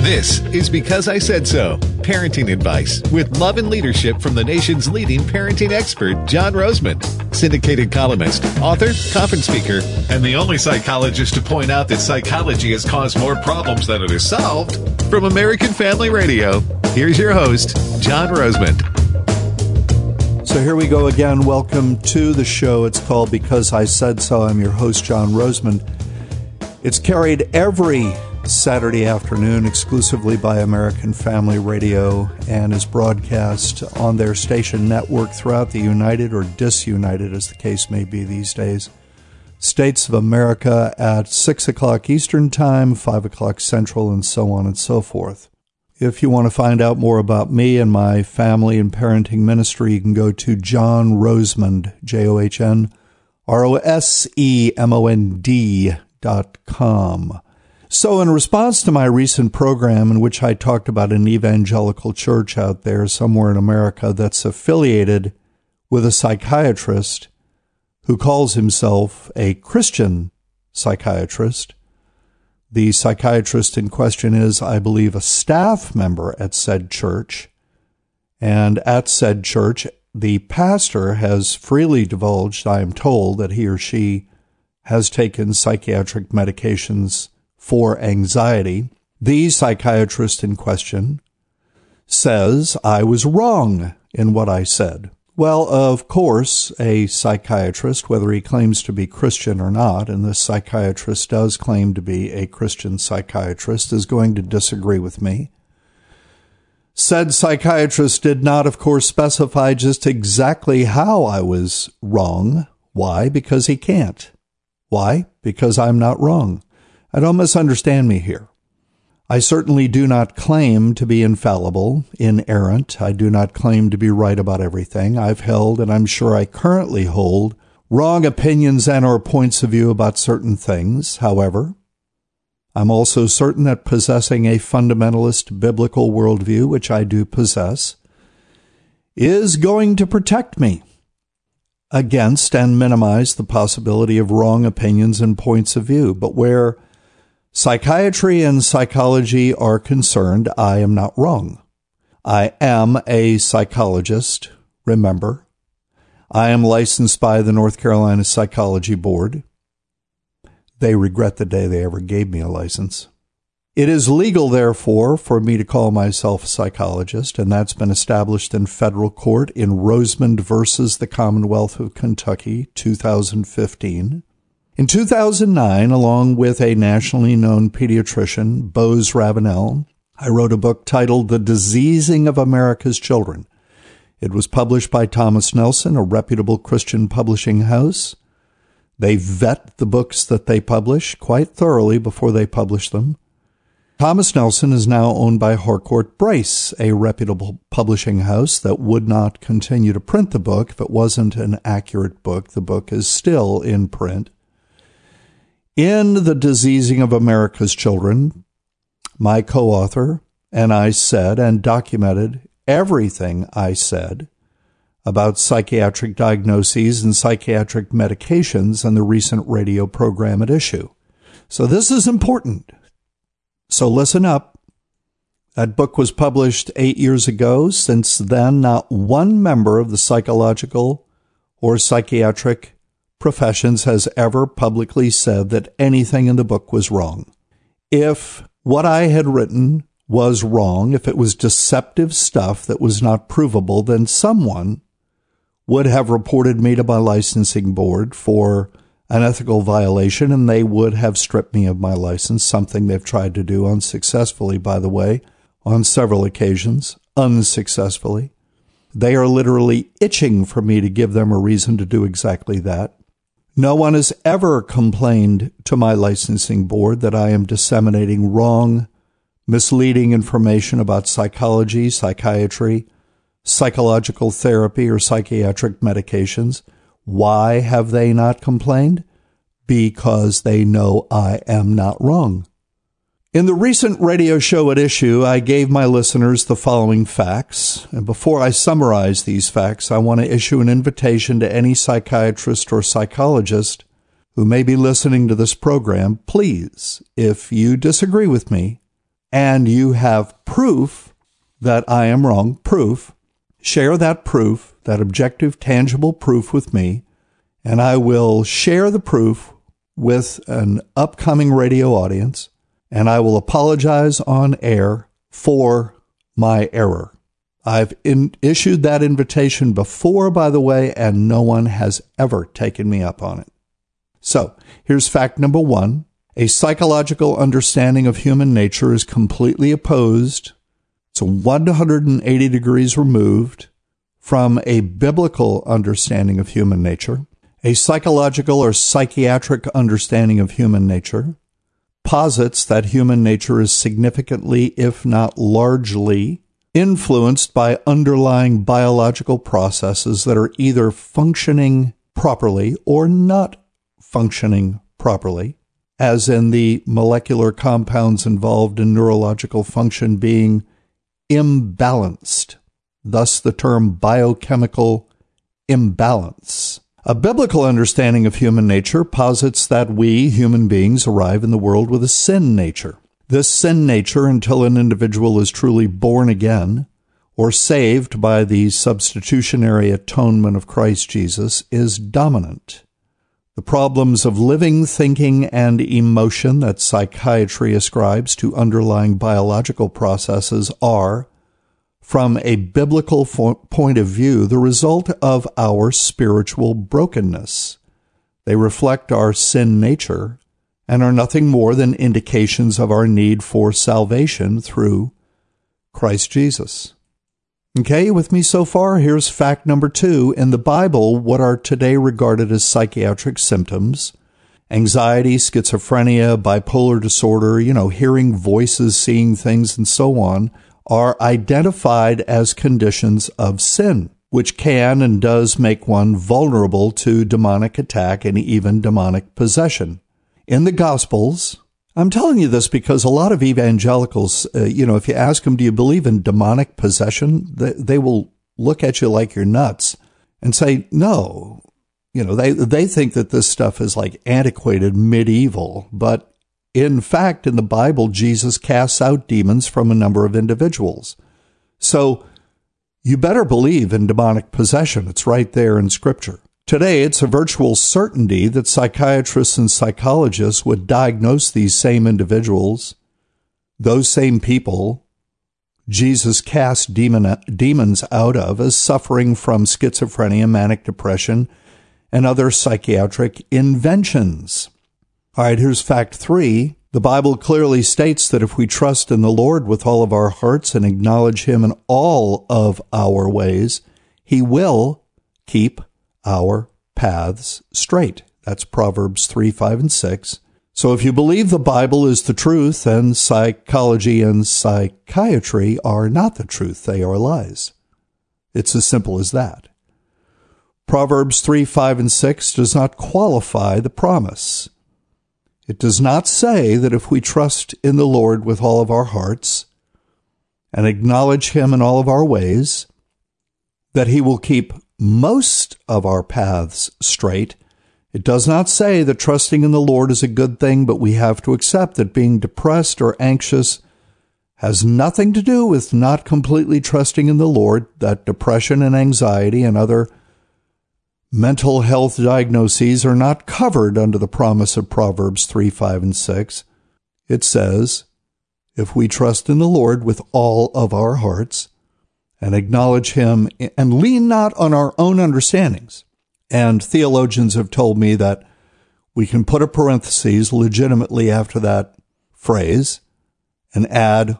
This is Because I Said So parenting advice with love and leadership from the nation's leading parenting expert, John Rosemond, syndicated columnist, author, conference speaker, and the only psychologist to point out that psychology has caused more problems than it has solved. From American Family Radio, here's your host, John Rosemond. So here we go again. Welcome to the show. It's called Because I Said So. I'm your host, John Rosemond. It's carried every Saturday afternoon exclusively by American Family Radio and is broadcast on their station network throughout the United or disunited, as the case may be these days, states of America at 6 o'clock Eastern Time, 5 o'clock Central, and so on and so forth. If you want to find out more about me and my family and parenting ministry, you can go to John Rosemond, J O H N R O S E M O N D dot. So, in response to my recent program in which I talked about an evangelical church out there somewhere in America that's affiliated with a psychiatrist who calls himself a Christian psychiatrist, the psychiatrist in question is, I believe, a staff member at said church. And at said church, the pastor has freely divulged, I am told, that he or she has taken psychiatric medications for anxiety, the psychiatrist in question says I was wrong in what I said. Well, of course, a psychiatrist, whether he claims to be Christian or not, and this psychiatrist does claim to be a Christian psychiatrist, is going to disagree with me. Said psychiatrist did not, of course, specify just exactly how I was wrong. Why? Because he can't. Why? Because I'm not wrong. I don't misunderstand me here. I certainly do not claim to be infallible, inerrant. I do not claim to be right about everything. I've held, and I'm sure I currently hold, wrong opinions and or points of view about certain things. However, I'm also certain that possessing a fundamentalist biblical worldview, which I do possess, is going to protect me against and minimize the possibility of wrong opinions and points of view. But where psychiatry and psychology are concerned, I am not wrong. I am a psychologist, remember. I am licensed by the North Carolina Psychology Board. They regret the day they ever gave me a license. It is legal, therefore, for me to call myself a psychologist, and that's been established in federal court in Rosemond versus the Commonwealth of Kentucky, 2015. In 2009, along with a nationally known pediatrician, Bose Ravenel, I wrote a book titled The Diseasing of America's Children. It was published by Thomas Nelson, a reputable Christian publishing house. They vet the books that they publish quite thoroughly before they publish them. Thomas Nelson is now owned by Harcourt Brace, a reputable publishing house that would not continue to print the book if it wasn't an accurate book. The book is still in print. In The Diseasing of America's Children, my co author and I said and documented everything I said about psychiatric diagnoses and psychiatric medications and the recent radio program at issue. So this is important. So listen up. That book was published eight years ago. Since then, not one member of the psychological or psychiatric professions has ever publicly said that anything in the book was wrong. If what I had written was wrong, if it was deceptive stuff that was not provable, then someone would have reported me to my licensing board for an ethical violation and they would have stripped me of my license, something they've tried to do unsuccessfully, by the way, on several occasions, unsuccessfully. They are literally itching for me to give them a reason to do exactly that. No one has ever complained to my licensing board that I am disseminating wrong, misleading information about psychology, psychiatry, psychological therapy, or psychiatric medications. Why have they not complained? Because they know I am not wrong. In the recent radio show at issue, I gave my listeners the following facts. And before I summarize these facts, I want to issue an invitation to any psychiatrist or psychologist who may be listening to this program, please, if you disagree with me and you have proof that I am wrong, proof, share that proof, that objective, tangible proof with me, and I will share the proof with an upcoming radio audience, and I will apologize on air for my error. I've in, issued that invitation before, by the way, and no one has ever taken me up on it. So here's fact number one. A psychological understanding of human nature is completely opposed. It's 180 degrees removed from a biblical understanding of human nature. A psychological or psychiatric understanding of human nature posits that human nature is significantly, if not largely, influenced by underlying biological processes that are either functioning properly or not functioning properly, as in the molecular compounds involved in neurological function being imbalanced, thus the term biochemical imbalance. A biblical understanding of human nature posits that we, human beings, arrive in the world with a sin nature. This sin nature, until an individual is truly born again or saved by the substitutionary atonement of Christ Jesus, is dominant. The problems of living, thinking, and emotion that psychiatry ascribes to underlying biological processes are, from a biblical fo- point of view, the result of our spiritual brokenness. They reflect our sin nature and are nothing more than indications of our need for salvation through Christ Jesus. Okay, with me so far? Here's fact number two. In the Bible, what are today regarded as psychiatric symptoms, anxiety, schizophrenia, bipolar disorder, you know, hearing voices, seeing things, and so on, are identified as conditions of sin, which can and does make one vulnerable to demonic attack and even demonic possession. In the Gospels, I'm telling you this because a lot of evangelicals, uh, you know, if you ask them, do you believe in demonic possession? They, they will look at you like you're nuts and say, no. You know, they, they think that this stuff is like antiquated medieval, but in fact, in the Bible, Jesus casts out demons from a number of individuals. So you better believe in demonic possession. It's right there in scripture. Today, it's a virtual certainty that psychiatrists and psychologists would diagnose these same individuals, those same people Jesus cast demon, demons out of as suffering from schizophrenia, manic depression, and other psychiatric inventions. All right, here's fact three. The Bible clearly states that if we trust in the Lord with all of our hearts and acknowledge Him in all of our ways, He will keep our paths straight. That's Proverbs 3, 5, and 6. So if you believe the Bible is the truth, then psychology and psychiatry are not the truth. They are lies. It's as simple as that. Proverbs 3, 5, and 6 does not qualify the promise. It does not say that if we trust in the Lord with all of our hearts and acknowledge Him in all of our ways, that He will keep most of our paths straight. It does not say that trusting in the Lord is a good thing, but we have to accept that being depressed or anxious has nothing to do with not completely trusting in the Lord, that depression and anxiety and other mental health diagnoses are not covered under the promise of Proverbs 3, 5, and 6. It says, if we trust in the Lord with all of our hearts, and acknowledge him and lean not on our own understandings. And theologians have told me that we can put a parenthesis legitimately after that phrase and add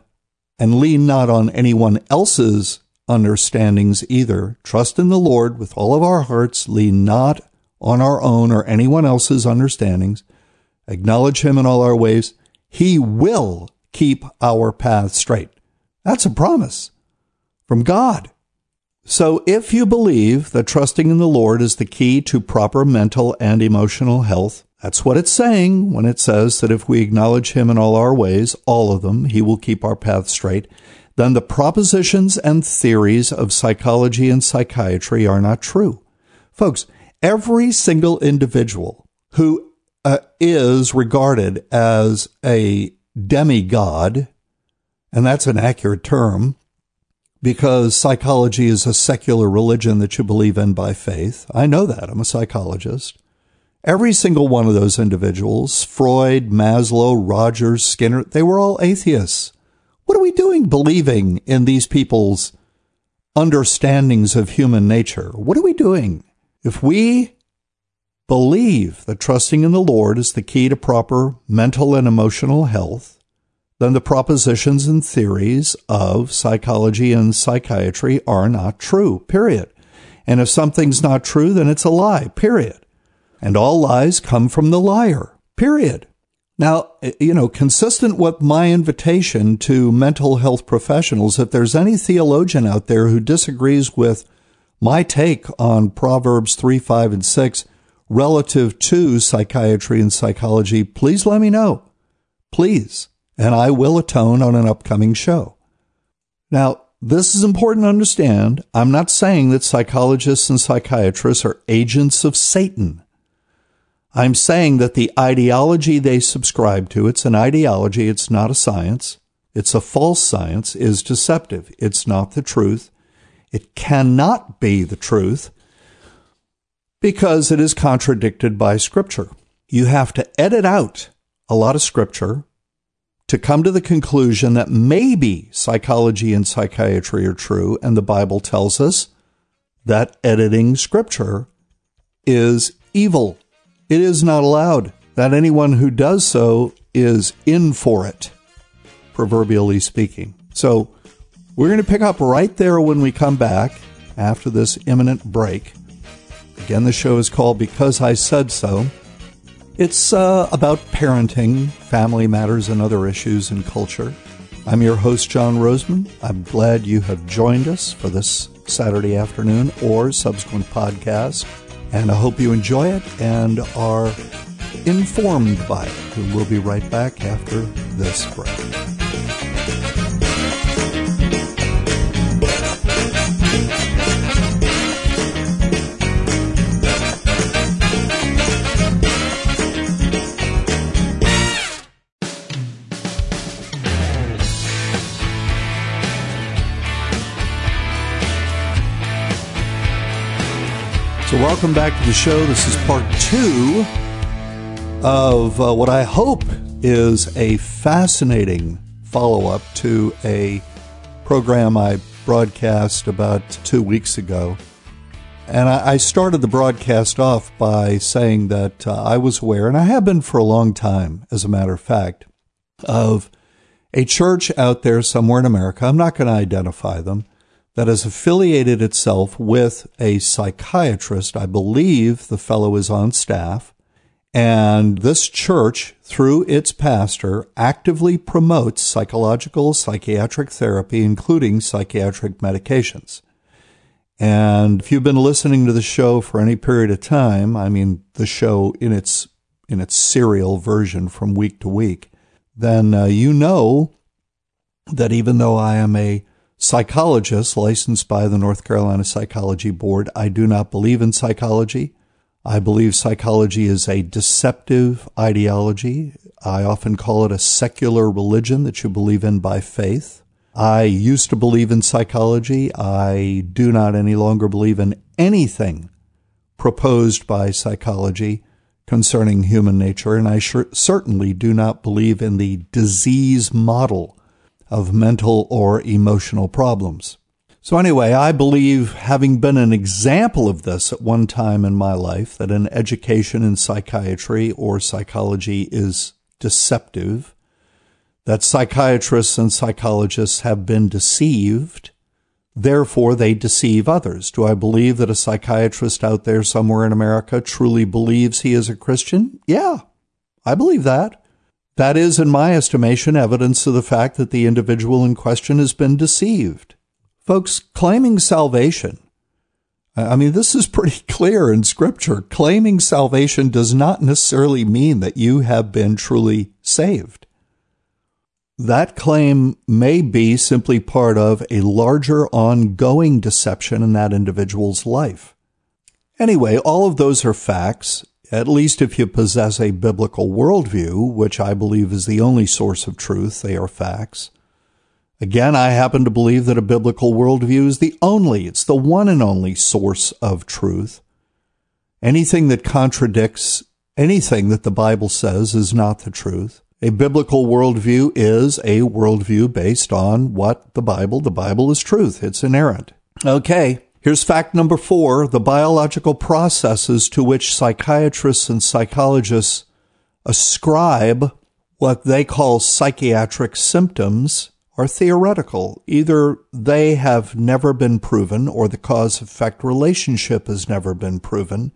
and lean not on anyone else's understandings either. Trust in the Lord with all of our hearts, lean not on our own or anyone else's understandings. Acknowledge him in all our ways. He will keep our path straight. That's a promise from God. So if you believe that trusting in the Lord is the key to proper mental and emotional health, that's what it's saying when it says that if we acknowledge Him in all our ways, all of them, He will keep our path straight, then the propositions and theories of psychology and psychiatry are not true. Folks, every single individual who uh, is regarded as a demigod, and that's an accurate term because psychology is a secular religion that you believe in by faith. I know that. I'm a psychologist. Every single one of those individuals, Freud, Maslow, Rogers, Skinner, they were all atheists. What are we doing believing in these people's understandings of human nature? What are we doing? If we believe that trusting in the Lord is the key to proper mental and emotional health, then the propositions and theories of psychology and psychiatry are not true, period. And if something's not true, then it's a lie, period. And all lies come from the liar, period. Now, eh, you know, consistent with my invitation to mental health professionals, if there's any theologian out there who disagrees with my take on Proverbs 3, 5, and 6 relative to psychiatry and psychology, please let me know. Please and I will atone on an upcoming show. Now, this is important to understand. I'm not saying that psychologists and psychiatrists are agents of Satan. I'm saying that the ideology they subscribe to, it's an ideology, it's not a science, it's a false science, is deceptive. It's not the truth. It cannot be the truth because it is contradicted by Scripture. You have to edit out a lot of Scripture to come to the conclusion that maybe psychology and psychiatry are true, and the Bible tells us that editing scripture is evil. It is not allowed, that anyone who does so is in for it, proverbially speaking. So we're going to pick up right there when we come back after this imminent break. Again, the show is called Because I Said So. It's uh, about parenting, family matters, and other issues in culture. I'm your host, John Rosemond. I'm glad you have joined us for this Saturday afternoon or subsequent podcast. And I hope you enjoy it and are informed by it. And we'll be right back after this break. So, welcome back to the show. This is part two of uh, what I hope is a fascinating follow up to a program I broadcast about two weeks ago. And I, I started the broadcast off by saying that uh, I was aware, and I have been for a long time, as a matter of fact, of a church out there somewhere in America. I'm not going to identify them that has affiliated itself with a psychiatrist. I believe the fellow is on staff. And this church, through its pastor, actively promotes psychological psychiatric therapy, including psychiatric medications. And if you've been listening to the show for any period of time, I mean, the show in its, in its serial version from week to week, then uh, you know that even though I am a psychologist licensed by the North Carolina Psychology Board. I do not believe in psychology. I believe psychology is a deceptive ideology. I often call it a secular religion that you believe in by faith. I used to believe in psychology. I do not any longer believe in anything proposed by psychology concerning human nature, and I sure, certainly do not believe in the disease model of mental or emotional problems. So, anyway, I believe, having been an example of this at one time in my life, that an education in psychiatry or psychology is deceptive, that psychiatrists and psychologists have been deceived, therefore they deceive others. Do I believe that a psychiatrist out there somewhere in America truly believes he is a Christian? Yeah, I believe that. That is, in my estimation, evidence of the fact that the individual in question has been deceived. Folks, claiming salvation, I mean, this is pretty clear in Scripture. Claiming salvation does not necessarily mean that you have been truly saved. That claim may be simply part of a larger ongoing deception in that individual's life. Anyway, all of those are facts at least if you possess a biblical worldview, which I believe is the only source of truth, they are facts. Again, I happen to believe that a biblical worldview is the only, it's the one and only source of truth. Anything that contradicts anything that the Bible says is not the truth. A biblical worldview is a worldview based on what the Bible, the Bible is truth. It's inerrant. Okay. Here's fact number four. The biological processes to which psychiatrists and psychologists ascribe what they call psychiatric symptoms are theoretical. Either they have never been proven or the cause effect relationship has never been proven.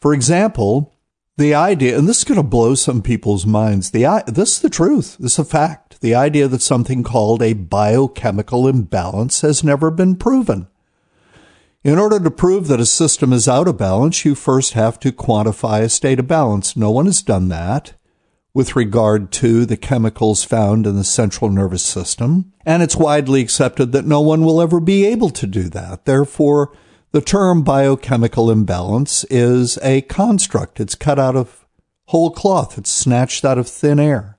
For example, the idea, and this is going to blow some people's minds. The this is the truth. This is a fact. The idea that something called a biochemical imbalance has never been proven. In order to prove that a system is out of balance, you first have to quantify a state of balance. No one has done that with regard to the chemicals found in the central nervous system, and it's widely accepted that no one will ever be able to do that. Therefore, the term biochemical imbalance is a construct. It's cut out of whole cloth. It's snatched out of thin air.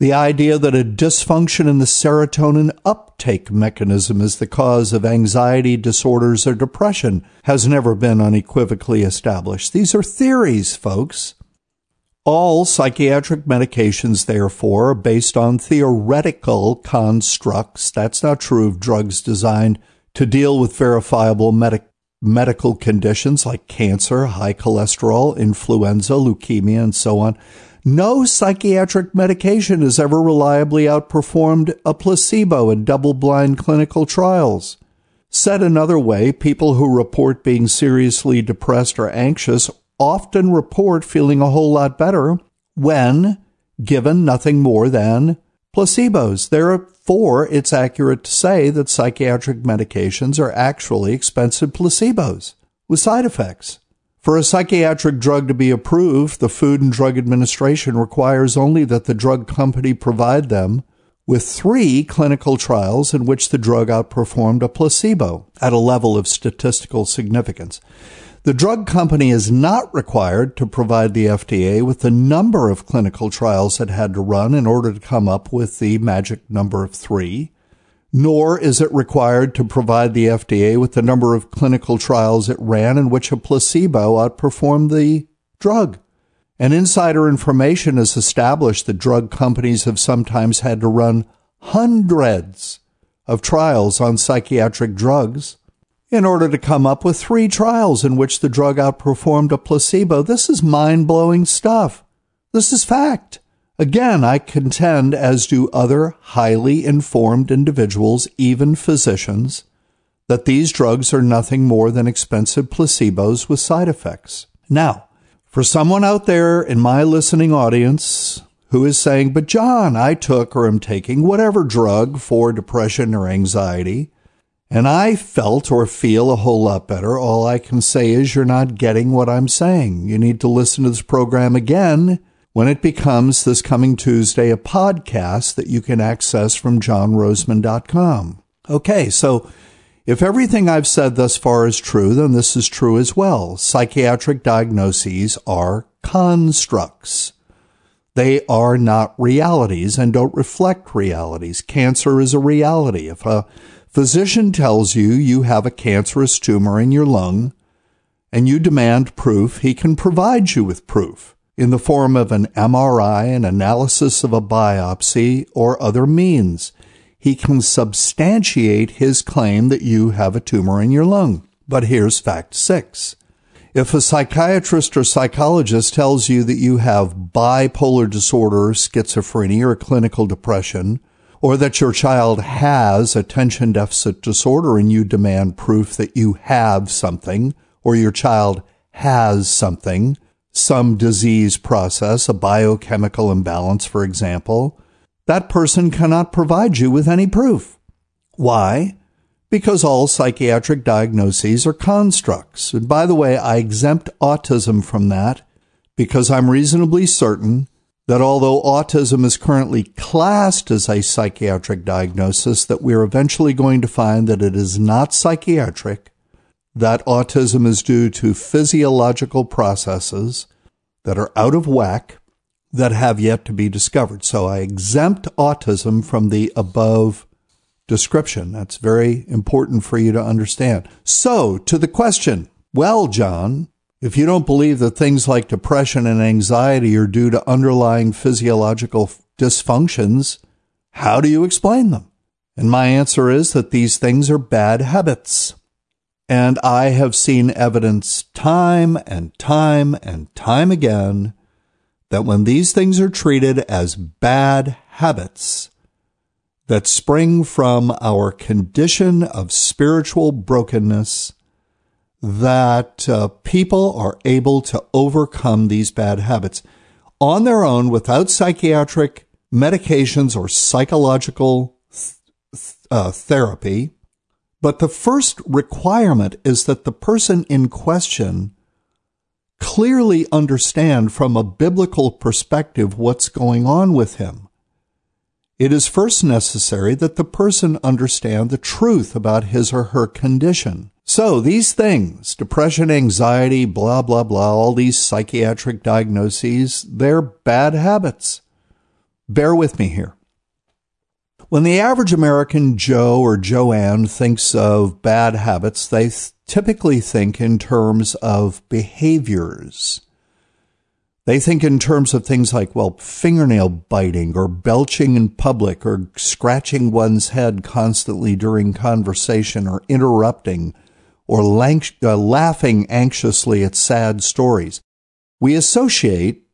The idea that a dysfunction in the serotonin uptake mechanism is the cause of anxiety disorders or depression has never been unequivocally established. These are theories, folks. All psychiatric medications, therefore, are based on theoretical constructs. That's not true of drugs designed to deal with verifiable medic- medical conditions like cancer, high cholesterol, influenza, leukemia, and so on. No psychiatric medication has ever reliably outperformed a placebo in double blind clinical trials. Said another way, people who report being seriously depressed or anxious often report feeling a whole lot better when given nothing more than placebos. Therefore, it's accurate to say that psychiatric medications are actually expensive placebos with side effects. For a psychiatric drug to be approved, the Food and Drug Administration requires only that the drug company provide them with three clinical trials in which the drug outperformed a placebo at a level of statistical significance. The drug company is not required to provide the FDA with the number of clinical trials it had to run in order to come up with the magic number of three, nor is it required to provide the FDA with the number of clinical trials it ran in which a placebo outperformed the drug. And insider information has established that drug companies have sometimes had to run hundreds of trials on psychiatric drugs in order to come up with three trials in which the drug outperformed a placebo. This is mind blowing stuff. This is fact. Again, I contend, as do other highly informed individuals, even physicians, that these drugs are nothing more than expensive placebos with side effects. Now, for someone out there in my listening audience who is saying, but John, I took or am taking whatever drug for depression or anxiety, and I felt or feel a whole lot better. All I can say is you're not getting what I'm saying. You need to listen to this program again when it becomes this coming Tuesday a podcast that you can access from johnrosemond.com. Okay, so if everything I've said thus far is true, then this is true as well. Psychiatric diagnoses are constructs. They are not realities and don't reflect realities. Cancer is a reality. If a physician tells you you have a cancerous tumor in your lung and you demand proof, he can provide you with proof in the form of an MRI, an analysis of a biopsy, or other means. He can substantiate his claim that you have a tumor in your lung. But here's fact six. If a psychiatrist or psychologist tells you that you have bipolar disorder, schizophrenia, or clinical depression, or that your child has attention deficit disorder and you demand proof that you have something, or your child has something, some disease process, a biochemical imbalance, for example, that person cannot provide you with any proof. Why? Because all psychiatric diagnoses are constructs. And by the way, I exempt autism from that because I'm reasonably certain that although autism is currently classed as a psychiatric diagnosis, that we're eventually going to find that it is not psychiatric, that autism is due to physiological processes, that are out of whack that have yet to be discovered. So I exempt autism from the above description. That's very important for you to understand. So to the question, well, John, if you don't believe that things like depression and anxiety are due to underlying physiological dysfunctions, how do you explain them? And my answer is that these things are bad habits. And I have seen evidence time and time and time again that when these things are treated as bad habits that spring from our condition of spiritual brokenness, that uh, people are able to overcome these bad habits on their own without psychiatric medications or psychological th- uh, therapy but the first requirement is that the person in question clearly understand from a biblical perspective what's going on with him. It is first necessary that the person understand the truth about his or her condition. So these things, depression, anxiety, blah, blah, blah, all these psychiatric diagnoses, they're bad habits. Bear with me here. When the average American Joe or Joanne thinks of bad habits, they th- typically think in terms of behaviors. They think in terms of things like, well, fingernail biting or belching in public or scratching one's head constantly during conversation or interrupting or uh, laughing anxiously at sad stories. We associate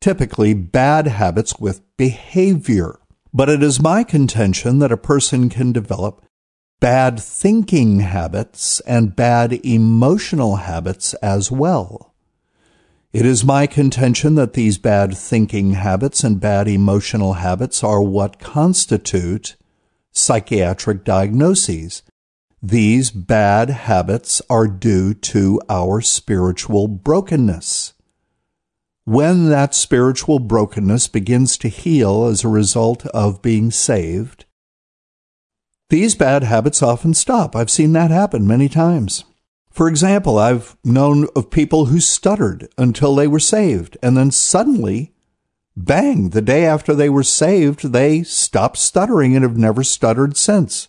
typically bad habits with behavior. But it is my contention that a person can develop bad thinking habits and bad emotional habits as well. It is my contention that these bad thinking habits and bad emotional habits are what constitute psychiatric diagnoses. These bad habits are due to our spiritual brokenness when that spiritual brokenness begins to heal as a result of being saved, these bad habits often stop. I've seen that happen many times. For example, I've known of people who stuttered until they were saved, and then suddenly, bang, the day after they were saved, they stopped stuttering and have never stuttered since.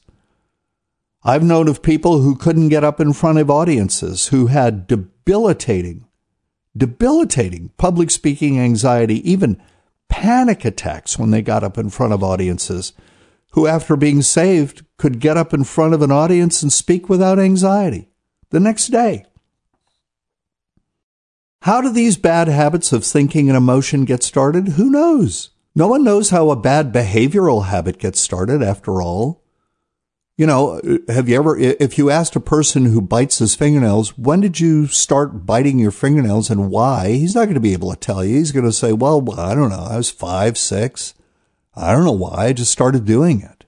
I've known of people who couldn't get up in front of audiences, who had debilitating debilitating public speaking anxiety, even panic attacks when they got up in front of audiences, who, after being saved, could get up in front of an audience and speak without anxiety the next day. How do these bad habits of thinking and emotion get started? Who knows? No one knows how a bad behavioral habit gets started, after all. You know, have you ever, if you asked a person who bites his fingernails, when did you start biting your fingernails and why? He's not going to be able to tell you. He's going to say, well, I don't know. I was five, six. I don't know why. I just started doing it.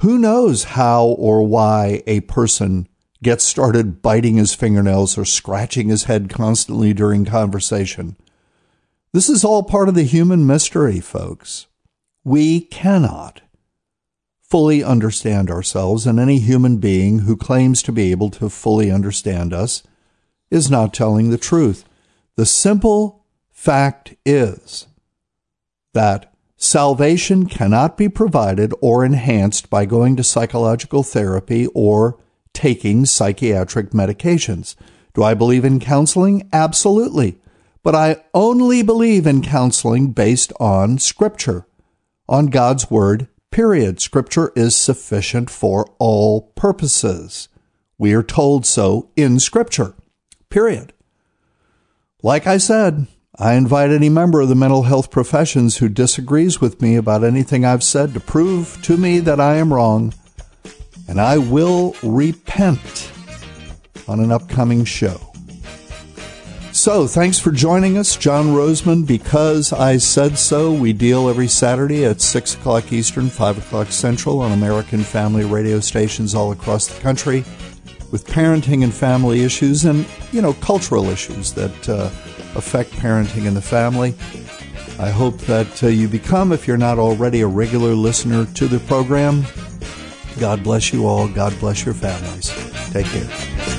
Who knows how or why a person gets started biting his fingernails or scratching his head constantly during conversation? This is all part of the human mystery, folks. We cannot fully understand ourselves, and any human being who claims to be able to fully understand us is not telling the truth. The simple fact is that salvation cannot be provided or enhanced by going to psychological therapy or taking psychiatric medications. Do I believe in counseling? Absolutely. But I only believe in counseling based on Scripture, on God's Word Period. Scripture is sufficient for all purposes. We are told so in Scripture. Period. Like I said, I invite any member of the mental health professions who disagrees with me about anything I've said to prove to me that I am wrong, and I will repent on an upcoming show. So, thanks for joining us, John Rosemond. Because I said so, we deal every Saturday at 6 o'clock Eastern, 5 o'clock Central on American family radio stations all across the country with parenting and family issues and, you know, cultural issues that uh, affect parenting in the family. I hope that uh, you become, if you're not already, a regular listener to the program. God bless you all. God bless your families. Take care.